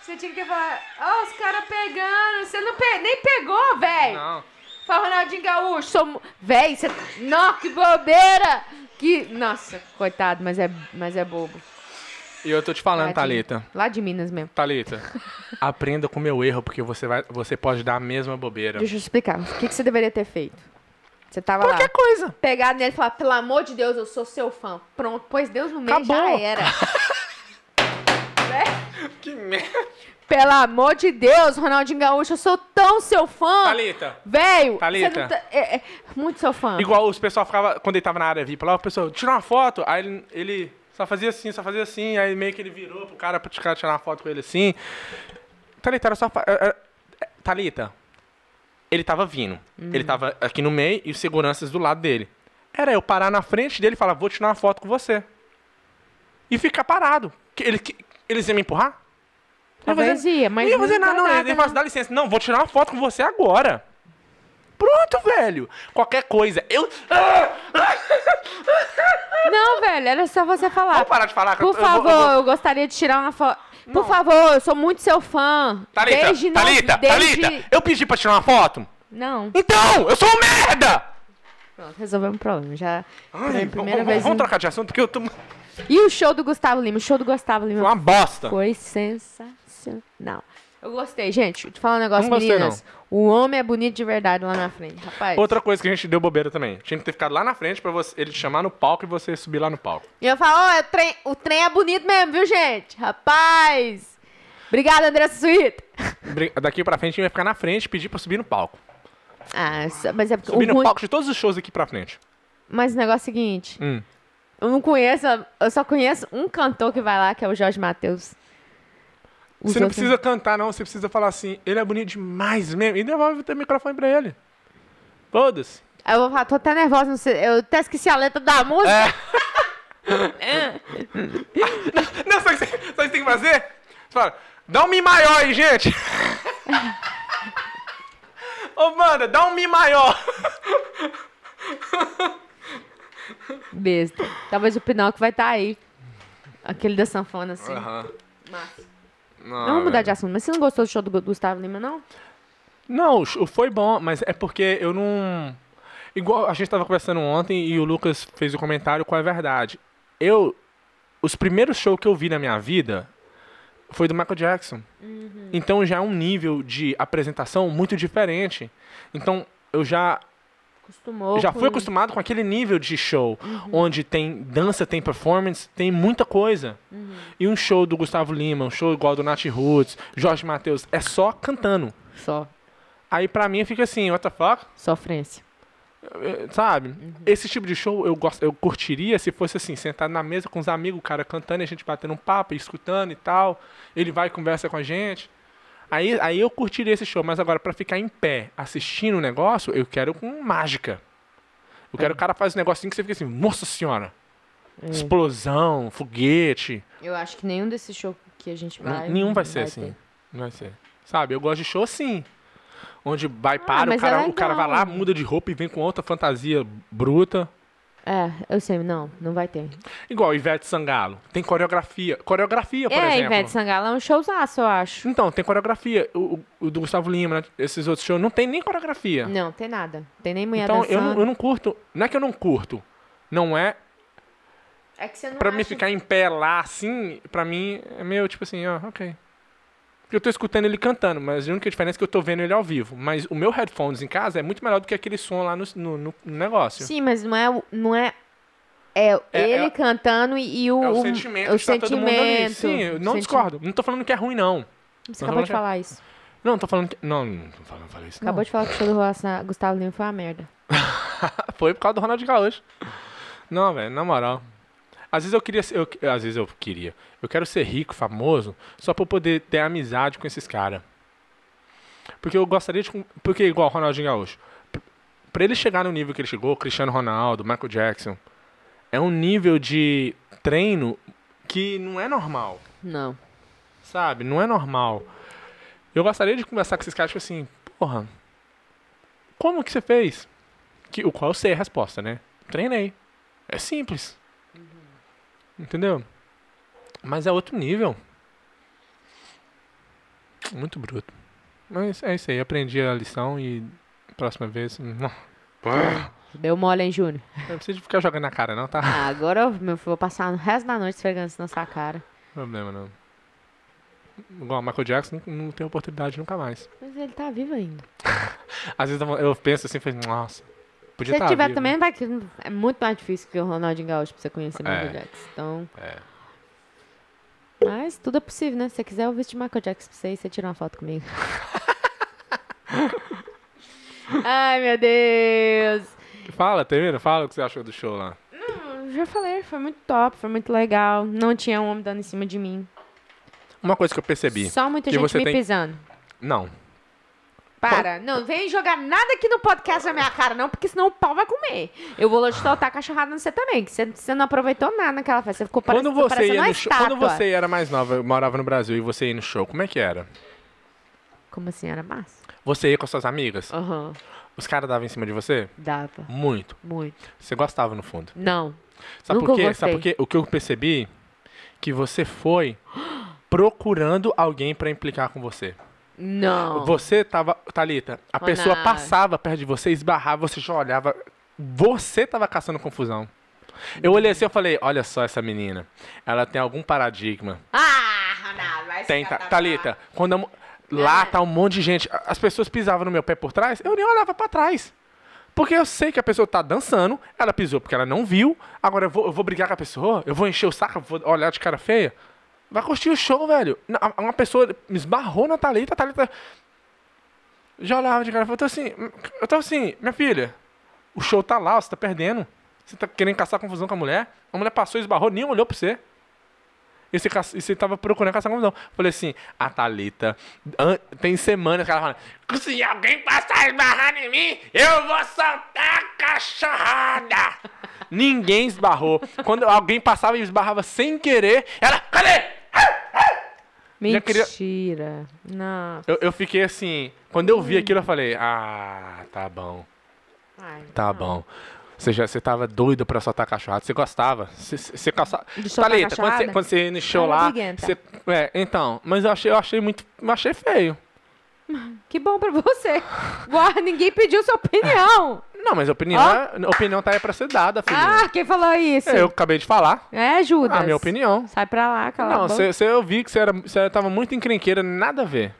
Você tinha que falado, ó, os caras pegando. Você não pe- nem pegou, velho. Não. Fala, Ronaldinho Gaúcho, sou... Véi, você... Não, que bobeira! Que... Nossa, coitado, mas é, mas é bobo. E eu tô te falando, Tadinho. Thalita. Lá de Minas mesmo. Thalita, [LAUGHS] aprenda com o meu erro, porque você, vai, você pode dar a mesma bobeira. Deixa eu explicar. O que, que você deveria ter feito? Você tava Qualquer lá. coisa. Pegar nele e falar, pelo amor de Deus, eu sou seu fã. Pronto, pois Deus no meio já Acabou. era. [LAUGHS] Né? Que merda. Pelo amor de Deus, Ronaldinho Gaúcho, eu sou tão seu fã. Thalita. Velho, Thalita. tá- é, é muito seu fã. Igual os pessoal ficava, quando ele tava na área VIP lá, o pessoal, tira uma foto, aí ele, ele só fazia assim, só fazia assim, aí meio que ele virou pro cara pra tirar tirar uma foto com ele assim. Thalita, era só. é, é, é, Thalita, ele tava vindo. Ele tava aqui no meio e os seguranças do lado dele. Era eu parar na frente dele e falar, vou tirar uma foto com você. E ficar parado. Que ele, eles iam me empurrar? Não ia Talvez fazer- ia, mas não ia fazer nada, não. Ele né? dá licença. Não, vou tirar uma foto com você agora. Pronto, velho. Qualquer coisa. Eu. Não, velho, era só você falar. Vamos parar de falar. eu- Por eu vou- favor, eu vou- eu gostaria de tirar uma foto. Por favor, eu sou muito seu fã. Thalita, desde Thalita, desde... Thalita, eu pedi pra tirar uma foto? Não. Então, eu sou um merda! Pronto, resolvemos o problema. Já Ai, foi primeira vamos- vez. vamos em- trocar de assunto, porque eu tô E o show do Gustavo Lima? O show do Gustavo Lima uma bosta. foi sensacional. Eu gostei, gente. Te falar um negócio, Não gostei, meninas. O homem é bonito de verdade lá na frente, rapaz. Outra coisa que a gente deu bobeira também. Tinha que ter ficado lá na frente pra você, ele te chamar no palco e você subir lá no palco. E eu falo, ó, o trem, o trem é bonito mesmo, viu, gente? Rapaz! Obrigada, Andressa Suíta. Daqui pra frente, a gente vai ficar na frente e pedir pra subir no palco. Ah, mas é porque Subir no ruim... palco de todos os shows aqui pra frente. Mas o negócio é o seguinte, Hum. eu não conheço, eu só conheço um cantor que vai lá, que é o Jorge Matheus. Você não precisa cantar, não. Você precisa falar assim, ele é bonito demais mesmo. E devolve o microfone pra ele. Foda-se. Eu vou falar, tô até nervosa, não sei, eu até esqueci a letra da música. É. [LAUGHS] Não, sabe o que você sabe o que você tem que fazer? Você fala, dá um mi maior aí, gente. [LAUGHS] Ô, manda, dá um mi maior. Besta. Talvez o Pinóquio vai estar aí. Aquele da sanfona, assim. Aham. Massa. Não, Vamos mudar velho. de assunto. Mas você não gostou do show do Gu- Gustavo Lima, não? Não, foi bom, mas é porque eu não. Igual a gente tava conversando ontem e o Lucas fez o comentário qual é a verdade. Eu. Os primeiros shows que eu vi na minha vida foi do Michael Jackson. Então já é um nível de apresentação muito diferente. Então eu já Acostumou. já com- fui acostumado com aquele nível de show, onde tem dança, tem performance, tem muita coisa. E um show do Gustavo Lima, um show igual do Nath Roots, Jorge Matheus, é só cantando. Só. Aí pra mim fica assim, what the fuck? Sofrência. eh, Sabe? Esse tipo de show eu, gosto, eu curtiria se fosse assim, sentado na mesa com os amigos, o cara cantando e a gente batendo um papo, escutando e tal. Ele vai e conversa com a gente. Aí, aí eu curtiria esse show, mas agora pra ficar em pé assistindo o negócio, eu quero com mágica. Eu quero que o cara faz um negocinho que você fica assim, nossa senhora. Explosão, foguete. Eu acho que nenhum desses shows que a gente vai. Nenhum vai ser assim. ter. Não vai ser. Sabe, eu gosto de show assim. Onde vai, para, o mas cara, é o cara vai lá, muda de roupa e vem com outra fantasia bruta. É, eu sei, não, não vai ter. Igual Ivete Sangalo. Tem coreografia. Coreografia, por é, exemplo. Ivete Sangalo é um showzaço, eu acho. Então, tem coreografia. O, o- o do Gustavo Lima, né? esses outros shows, não tem nem coreografia. Não, tem nada. Tem nem mulher então, eu não, eu não curto. Não é que eu não curto. Não é. É que você não Pra mim acha- ficar em pé lá, assim, pra mim é meio tipo assim, ó, ok. Eu tô escutando ele cantando, mas a única diferença é que eu tô vendo ele ao vivo. Mas o meu headphones em casa é muito melhor do que aquele som lá no, no, no negócio. Sim, mas não é. o- Não é... É, É- ele é- cantando e, e o, É o o- sentimento o tá todo mundo ali. sentimento, Sim, eu não discordo. Não tô falando que é ruim, não. Você Não, acabou não de é- falar isso. Não, tô falando que... Não, não, tô falando, não falei isso, não. Acabou de falar que o show do Gustavo Lima foi uma merda. [LAUGHS] Foi por causa do Ronald Gaúcho. Não, velho, na moral. Às vezes eu queria ser, eu, às vezes eu queria. Eu quero ser rico, famoso, só pra eu poder ter amizade com esses caras. Porque eu gostaria de. Porque igual Ronaldinho Gaúcho. Pra ele chegar no nível que ele chegou, Cristiano Ronaldo, Michael Jackson, é um nível de treino que não é normal. Não. Sabe? Não é normal. Eu gostaria de conversar com esses caras, tipo assim, porra, como que você fez? Que, o qual eu sei a resposta, né? Treinei. É simples. Entendeu? Mas é outro nível. Muito bruto. Mas é isso aí, aprendi a lição e próxima vez. Não, Deu mole, hein, Júnior? não precisa ficar jogando na cara, não, tá? Ah, agora eu vou passar o resto da noite esfregando isso na sua cara. Problema não. Igual Michael Jackson não, tem oportunidade nunca mais. Mas ele tá vivo ainda. [LAUGHS] Às vezes eu- eu penso assim, falei, nossa, podia Se ele tiver vivo. também, vai que é muito mais difícil que o Ronaldinho Gaúcho pra você conhecer É. Michael Jackson. Então, É. mas tudo é possível, né? Se você quiser, eu vestir Michael Jackson pra você e você tira uma foto comigo. [LAUGHS] Ai, meu Deus. Fala, termina, fala o que você achou do show lá. Hum, Já falei, foi muito top, foi muito legal. Não tinha um homem dando em cima de mim. Uma coisa que eu percebi. Só muita gente você me tem- pisando. Não. Para, não vem jogar nada aqui no podcast na minha cara, não, porque senão o pau vai comer. Eu vou te soltar cachorrada no você também, que você, você não aproveitou nada naquela festa. Você ficou parecendo, Quando você parecendo ia uma no show, quando você era mais nova, morava no Brasil e você ia no show, como é que era? Como assim, era massa? Você ia com suas amigas? Aham, Os caras davam em cima de você? dava, Muito. muito. Você gostava no fundo. Não, Sabe Nunca por quê? Sabe por quê? O que eu percebi que você foi [GASPS] procurando alguém pra implicar com você. Não. Você tava, Thalita, a pessoa passava perto de você, esbarrava, você já olhava. Você tava caçando confusão. Eu olhei assim e falei, olha só essa menina. Ela tem algum paradigma. Ah, Ronaldo, vai Tem, catar. Thalita, quando eu lá tá um monte de gente. As pessoas pisavam no meu pé por trás, eu nem olhava pra trás. Porque eu sei que a pessoa tá dançando, ela pisou porque ela não viu. Agora eu vou, eu vou brigar com a pessoa, eu vou encher o saco, eu vou olhar de cara feia. Vai curtir o show, velho. Uma pessoa esbarrou na Thalita, a Thalita. Já olhava de cara feia. Eu tô assim, eu tô assim, minha filha, o show tá lá, você tá perdendo. Você tá querendo caçar confusão com a mulher. A mulher passou, esbarrou, nem olhou pra você. E você, e você tava procurando caçar confusão. Falei assim, a Thalita, tem semanas que ela fala, se alguém passar esbarrando em mim, eu vou soltar a cachorrada. Ninguém esbarrou. Quando alguém passava e esbarrava sem querer, ela, cadê? Já queria- Mentira. Não. Eu, eu fiquei assim, quando eu vi aquilo, eu falei, ah, tá bom. Ai, Tá bom. Você já você tava doido pra soltar cachorrada. Você gostava. Você, você caça... De soltar Thalita, quando você, cachorrada? quando você é lá. Você... É, então. Mas eu achei, eu achei muito. Eu achei feio. [LAUGHS] Que bom pra você. Guarda, ninguém pediu sua opinião. Não, mas a opinião, a opinião tá aí pra ser dada, filho. Ah, quem falou isso? eu acabei de falar. É, Judas. A minha opinião. Sai pra lá, cala a Não, boca. você, você- eu vi que você, era, você tava muito encrenqueira, nada a ver.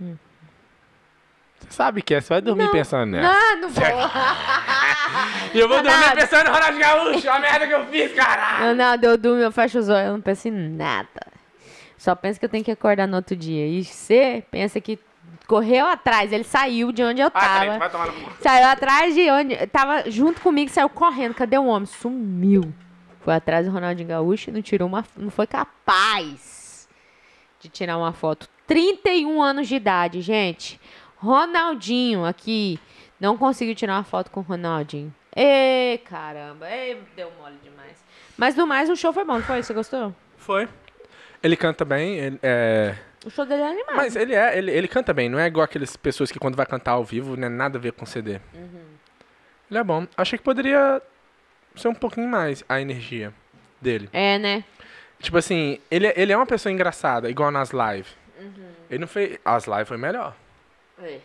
Hum. Você sabe que é, você vai dormir Não. pensando nessa. Não, não vou. [LAUGHS] E eu vou dormir pensando no Ronaldo Gaúcho, a merda que eu fiz, caralho. Não, não, eu durmo, eu fecho os olhos, eu não penso em nada. Só penso que eu tenho que acordar no outro dia. E você pensa que Correu atrás, ele saiu de onde eu Ah, tava. Thalita, vai tomar no cu. Saiu atrás de onde. Tava junto comigo, saiu correndo. Cadê o homem? Sumiu. Foi atrás do Ronaldinho Gaúcho e não tirou uma. Não foi capaz de tirar uma foto. 31 anos de idade, gente. Ronaldinho aqui. Não conseguiu tirar uma foto com o Ronaldinho. Ê, caramba. Ê, deu mole demais. Mas no mais, o show foi bom, não foi? Você gostou? Foi. Ele canta bem, ele, é... O show dele é animado. Mas ele é, ele, ele canta bem, não é igual aquelas pessoas que quando vai cantar ao vivo, não é nada a ver com CD. Ele é bom. Achei que poderia ser um pouquinho mais a energia dele. É, né? Tipo assim, ele, é- ele é uma pessoa engraçada, igual nas lives. Ele não fez. As lives foi melhor. É.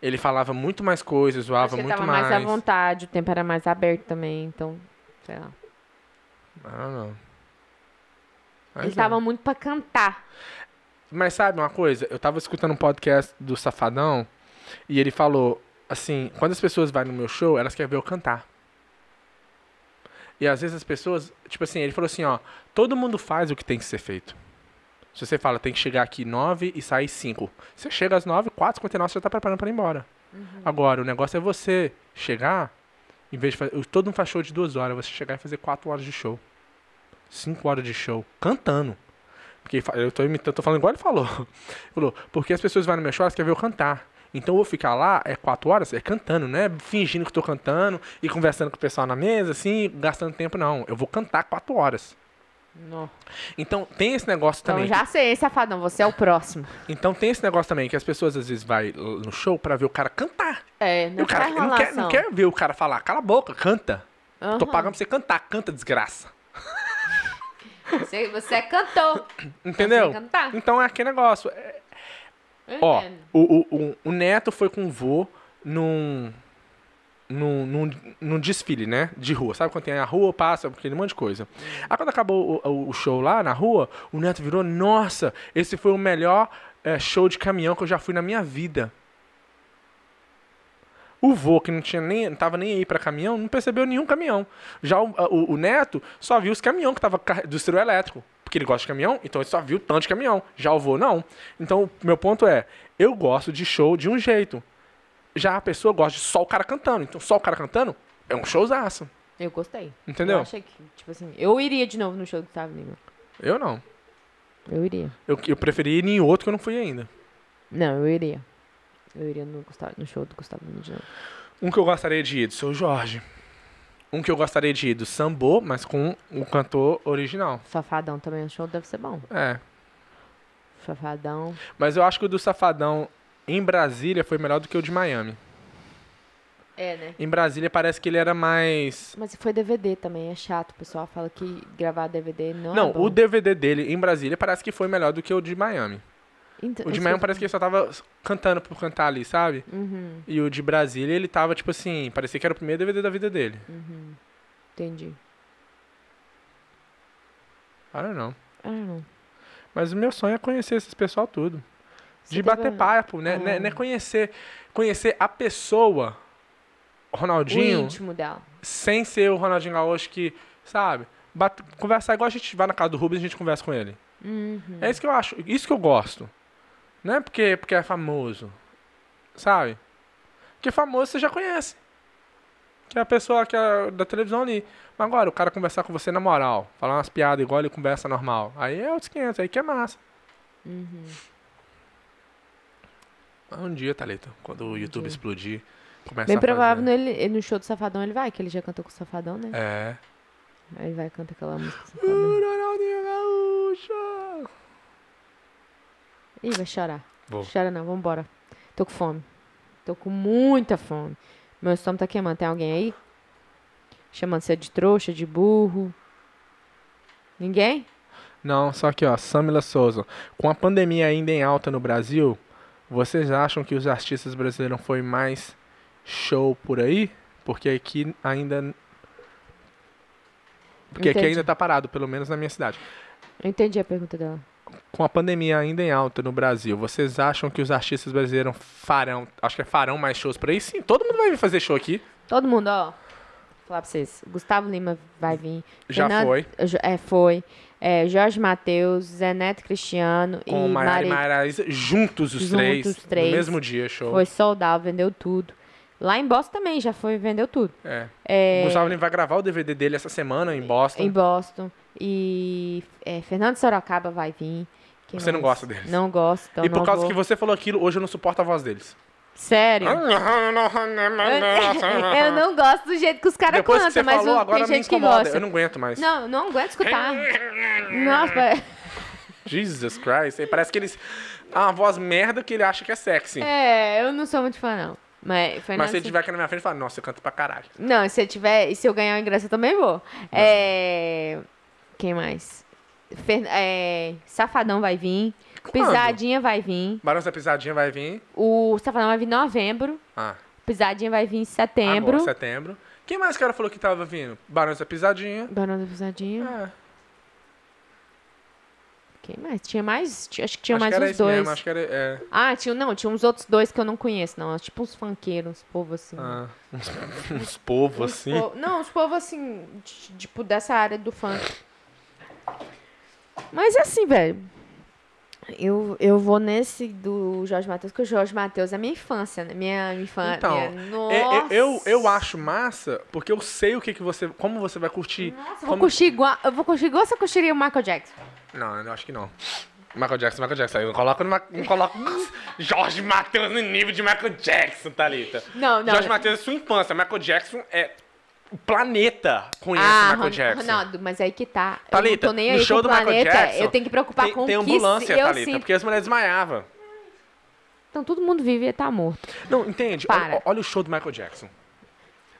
Ele falava muito mais coisas, zoava muito tava mais. mais à vontade, o tempo era mais aberto também, então, sei lá. Ah, não. Mas ele é. tava muito pra cantar. Mas sabe uma coisa? Eu tava escutando um podcast do Safadão e ele falou assim: quando as pessoas vão no meu show, elas querem ver eu cantar. E às vezes as pessoas, tipo assim, ele falou assim: ó, todo mundo faz o que tem que ser feito. Se você fala, tem que chegar aqui 9 e sair 5. Você chega às 9, 4, 59, você já tá preparando para ir embora. Agora, o negócio é você chegar, em vez de fazer. Todo mundo faz show de duas horas, você chegar e fazer 4 horas de show. 5 horas de show. Cantando. Porque eu tô imitando, tô falando igual ele falou. Ele [LAUGHS] falou, porque as pessoas vão no meu show, elas querem ver eu cantar. Então eu vou ficar lá, é quatro horas, é cantando, não é fingindo que tô cantando e conversando com o pessoal na mesa, assim, gastando tempo, não. Eu vou cantar quatro horas. Não. Então tem esse negócio Então também. já sei, safadão, você é o próximo. Então tem esse negócio também, que as pessoas às vezes vai no show pra ver o cara cantar. É, E não o cara não quer, não quer ver o cara falar, cala a boca, canta. Tô Aham. pagando pra você cantar, canta, desgraça. Você, você é cantor. [COUGHS] Entendeu? Então é aquele negócio. é- Ó, o, o, o, o Neto foi com o vô num, num, num, num desfile, né? De rua. Sabe quando tem a rua, passa, aquele monte de coisa. Aí quando acabou o, o- show lá na rua, o Neto virou, nossa, esse foi o melhor eh, show de caminhão que eu já fui na minha vida. O vô, que não tinha nem, não tava nem aí pra caminhão, não percebeu nenhum caminhão. Já o, o, o Neto só viu os caminhões que tava do trio elétrico. Porque ele gosta de caminhão, então ele só viu tanto de caminhão. Já o vô, não. Então, o meu ponto é, eu gosto de show de um jeito. Já a pessoa gosta de só o cara cantando. Então, só o cara cantando é um showzaço. Eu gostei. Entendeu? Eu achei que, tipo assim, eu iria de novo no show do Gustavo Lima. Eu não. Eu iria. Eu, eu preferi ir em outro que eu não fui ainda. Não, eu iria. Eu iria no, Gustavo, no show do Gustavo Lima. Um que eu gostaria de ir, do seu Jorge. Um que eu gostaria de ir, do Sambô, mas com o cantor original. Safadão também, o show deve ser bom. É. Safadão. Mas eu acho que o do Safadão em Brasília foi melhor do que o de Miami. É, né? Em Brasília parece que ele era mais. Mas foi DVD também, é chato. O pessoal fala que gravar DVD não, Não, é o DVD dele em Brasília parece que foi melhor do que o de Miami. Então, O de Miami parece que ele só tava cantando por cantar ali, sabe? Uhum, E o de Brasília ele tava tipo assim, parecia que era o primeiro DVD da vida dele. entendi. I don't know. Ah, não. Mas o meu sonho é conhecer esses pessoal tudo. Você De bater um- papo, né? Ah. Né, né conhecer, conhecer a pessoa, O Ronaldinho, íntimo dela. sem ser o Ronaldinho Gaúcho que, sabe? bate- conversar igual a gente vai na casa do Rubens e a gente conversa com ele. Uhum. É isso que eu acho, isso que eu gosto. Não é porque, porque é famoso, sabe? Porque famoso você já conhece. Que é a pessoa que é da televisão ali. Mas agora, o cara conversar com você na moral, falar umas piadas igual ele conversa normal. Aí é outros 500, aí que é massa. Uhum. Um dia, Thalita, quando o YouTube dia. explodir, começa Bem provável fazer... nele, ele- no show do Safadão ele vai, que ele já cantou com o Safadão, né? É. Aí ele vai cantar aquela música Safadão. Ronaldinho Gaúcho. Ih, vai chorar. Vou. Chora não, vambora. Tô com fome. Tô com muita fome. Meu estômago tá queimando. Tem alguém aí? Chamando você de trouxa, de burro. Ninguém? Não, só que ó, Samila Souza. Com a pandemia ainda em alta no Brasil, vocês acham que os artistas brasileiros foi mais show por aí? Porque aqui ainda. Porque aqui Entendi. ainda tá parado, pelo menos na minha cidade. Eu entendi a pergunta dela. Com a pandemia ainda em alta no Brasil, vocês acham que os artistas brasileiros farão, acho que farão mais shows por aí? Sim, todo mundo vai vir fazer show aqui. Todo mundo, ó. falar pra vocês. Gustavo Lima vai vir. Já Fernando- foi. É, foi. É, Jorge Matheus, Zé Neto Cristiano Com e Mari... Maraísa, juntos os Juntos três. os três. No mesmo dia, show. Foi soldado, vendeu tudo. Lá em Boston também já foi, vendeu tudo. É. É, Gustavo Lima vai gravar o DVD dele essa semana em Boston. em Boston. E é, Fernando Sorocaba vai vir. Você não gosta deles? Não gosto, então e por não causa vou. que você falou aquilo, hoje eu não suporto a voz deles. Sério? eu não gosto do jeito que os caras cantam, mas falou, o- agora tem gente que gosta. Eu não aguento mais. Não, eu não aguento escutar. Nossa, Jesus Christ. Parece que eles... É uma voz merda que ele acha que é sexy. é, eu não sou muito fã, não. Mas, Fernando, Mas se ele estiver aqui na minha frente, fala, nossa, eu canto pra caralho. Não, se eu tiver, e se eu ganhar o ingresso, eu também vou. É... Quem mais? Fer- é, Safadão vai vir. Pisadinha vai vir. Barão da Pisadinha vai vir. O Safadão vai vir em novembro. Ah, Pisadinha vai vir em agora, setembro. setembro. Quem mais que ela falou que tava vindo? Barões da Pisadinha. Barão da Pisadinha. É, Quem mais? Tinha mais? Acho que tinha acho mais que era uns dois. mesmo, acho que era... É. Ah, tinha, não, tinha uns outros dois que eu não conheço, não. Tipo uns funkeiros, uns povos assim. Ah, uns, uns povos Uns assim. po- Não, os povos assim, de- tipo, dessa área do funk. Mas assim, velho. Eu, eu vou nesse do Jorge Matheus, porque o Jorge Matheus é minha infância, né? Minha, infância. Então, minha... É, é, eu, eu acho massa, porque eu sei o que, que você. Como você vai curtir. Nossa, eu vou como- curtir igual. Eu vou curtir igual você curtiria o Michael Jackson. Não, eu acho que não. Michael Jackson, Michael Jackson. Eu coloco, no não coloco [LAUGHS] Jorge Matheus no nível de Michael Jackson, Thalita. Não, não. Jorge Matheus é sua infância. Michael Jackson é. O planeta conhece ah, Michael Ron- Jackson. Ronaldo, mas aí que tá. eu Thalita, não tô nem no aí show o do Michael planeta. Jackson, eu tenho que preocupar tem, com tem o que ambulância, eu Thalita, sinto. porque as mulheres desmaiavam. Então todo mundo vive e tá morto. Não, entende? Olha, olha o show do Michael Jackson.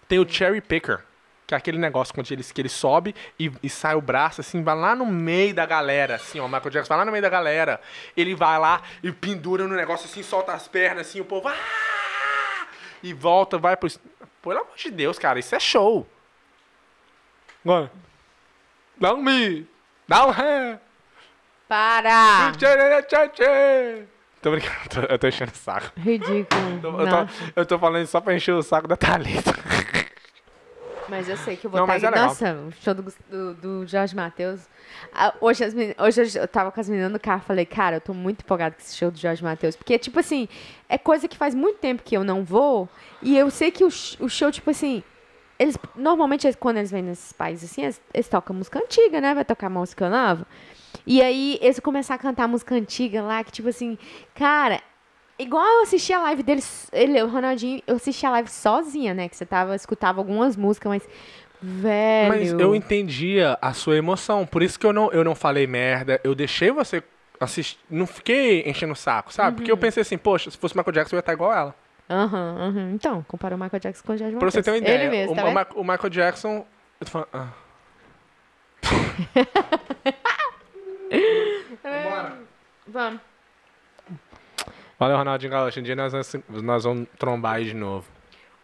Tem o Cherry Picker, que é aquele negócio onde ele, que ele sobe e, e sai o braço, assim, vai lá no meio da galera, assim, ó. O Michael Jackson vai lá no meio da galera. Ele vai lá e pendura no negócio, assim, solta as pernas, assim, o povo. "Ah!" E volta, vai pro. Pelo amor de Deus, cara, isso é show. Agora. Dá um mi. Dá um ré. Para! Tô brincando, eu [LAUGHS] tô, eu tô enchendo o saco. Ridículo. Eu tô, Nossa. eu tô falando só pra encher o saco da Thalita. [LAUGHS] Mas eu sei que eu vou Não, estar mas é. Nossa, o show do, do, do Jorge Matheus. Ah, hoje, as meni- hoje eu tava com as meninas no carro falei, cara, eu tô muito empolgada com esse show do Jorge Matheus. Porque, tipo assim, é coisa que faz muito tempo que eu não vou. E eu sei que o, o show, tipo assim. Eles, normalmente, eles- quando eles vêm nesses países assim, eles, eles tocam música antiga, né? Vai tocar música nova. E aí, eles começar a cantar música antiga lá, que tipo assim, cara, igual eu assisti a live deles, ele, o Ronaldinho, eu assisti a live sozinha, né? Que você tava, escutava algumas músicas, mas. Velho. Mas eu entendia a sua emoção, por isso que eu não, eu não falei merda, eu deixei você assistir, não fiquei enchendo o saco, sabe? Porque eu Uhum. pensei assim, poxa, se fosse Michael Jackson eu ia estar igual ela. Aham, aham. Então, compara o Michael Jackson com o Jorge Pra você ter uma ideia, mesmo, o, tá o o Michael Jackson... Eu tô falando... Ah. [LAUGHS] Vamos. Valeu, Ronaldinho Gaúcho, um dia nós, vamos- nós vamos trombar aí de novo.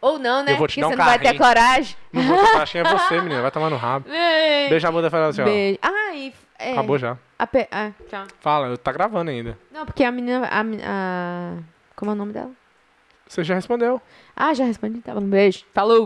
Ou não, né? Eu vou te Porque dar um você não vai ter coragem. Não vou tocar, achei é você, [LAUGHS] menina, vai tomar no rabo. Beijo a bunda e fala assim, ó. Beijo. Ah, e. É, Acabou já. a pe- ah, tchau. Fala, eu tá gravando ainda. Não, porque a menina. A, men- a- como é o nome dela? Você já respondeu. Ah, já respondi. Tá bom. Beijo. Falou.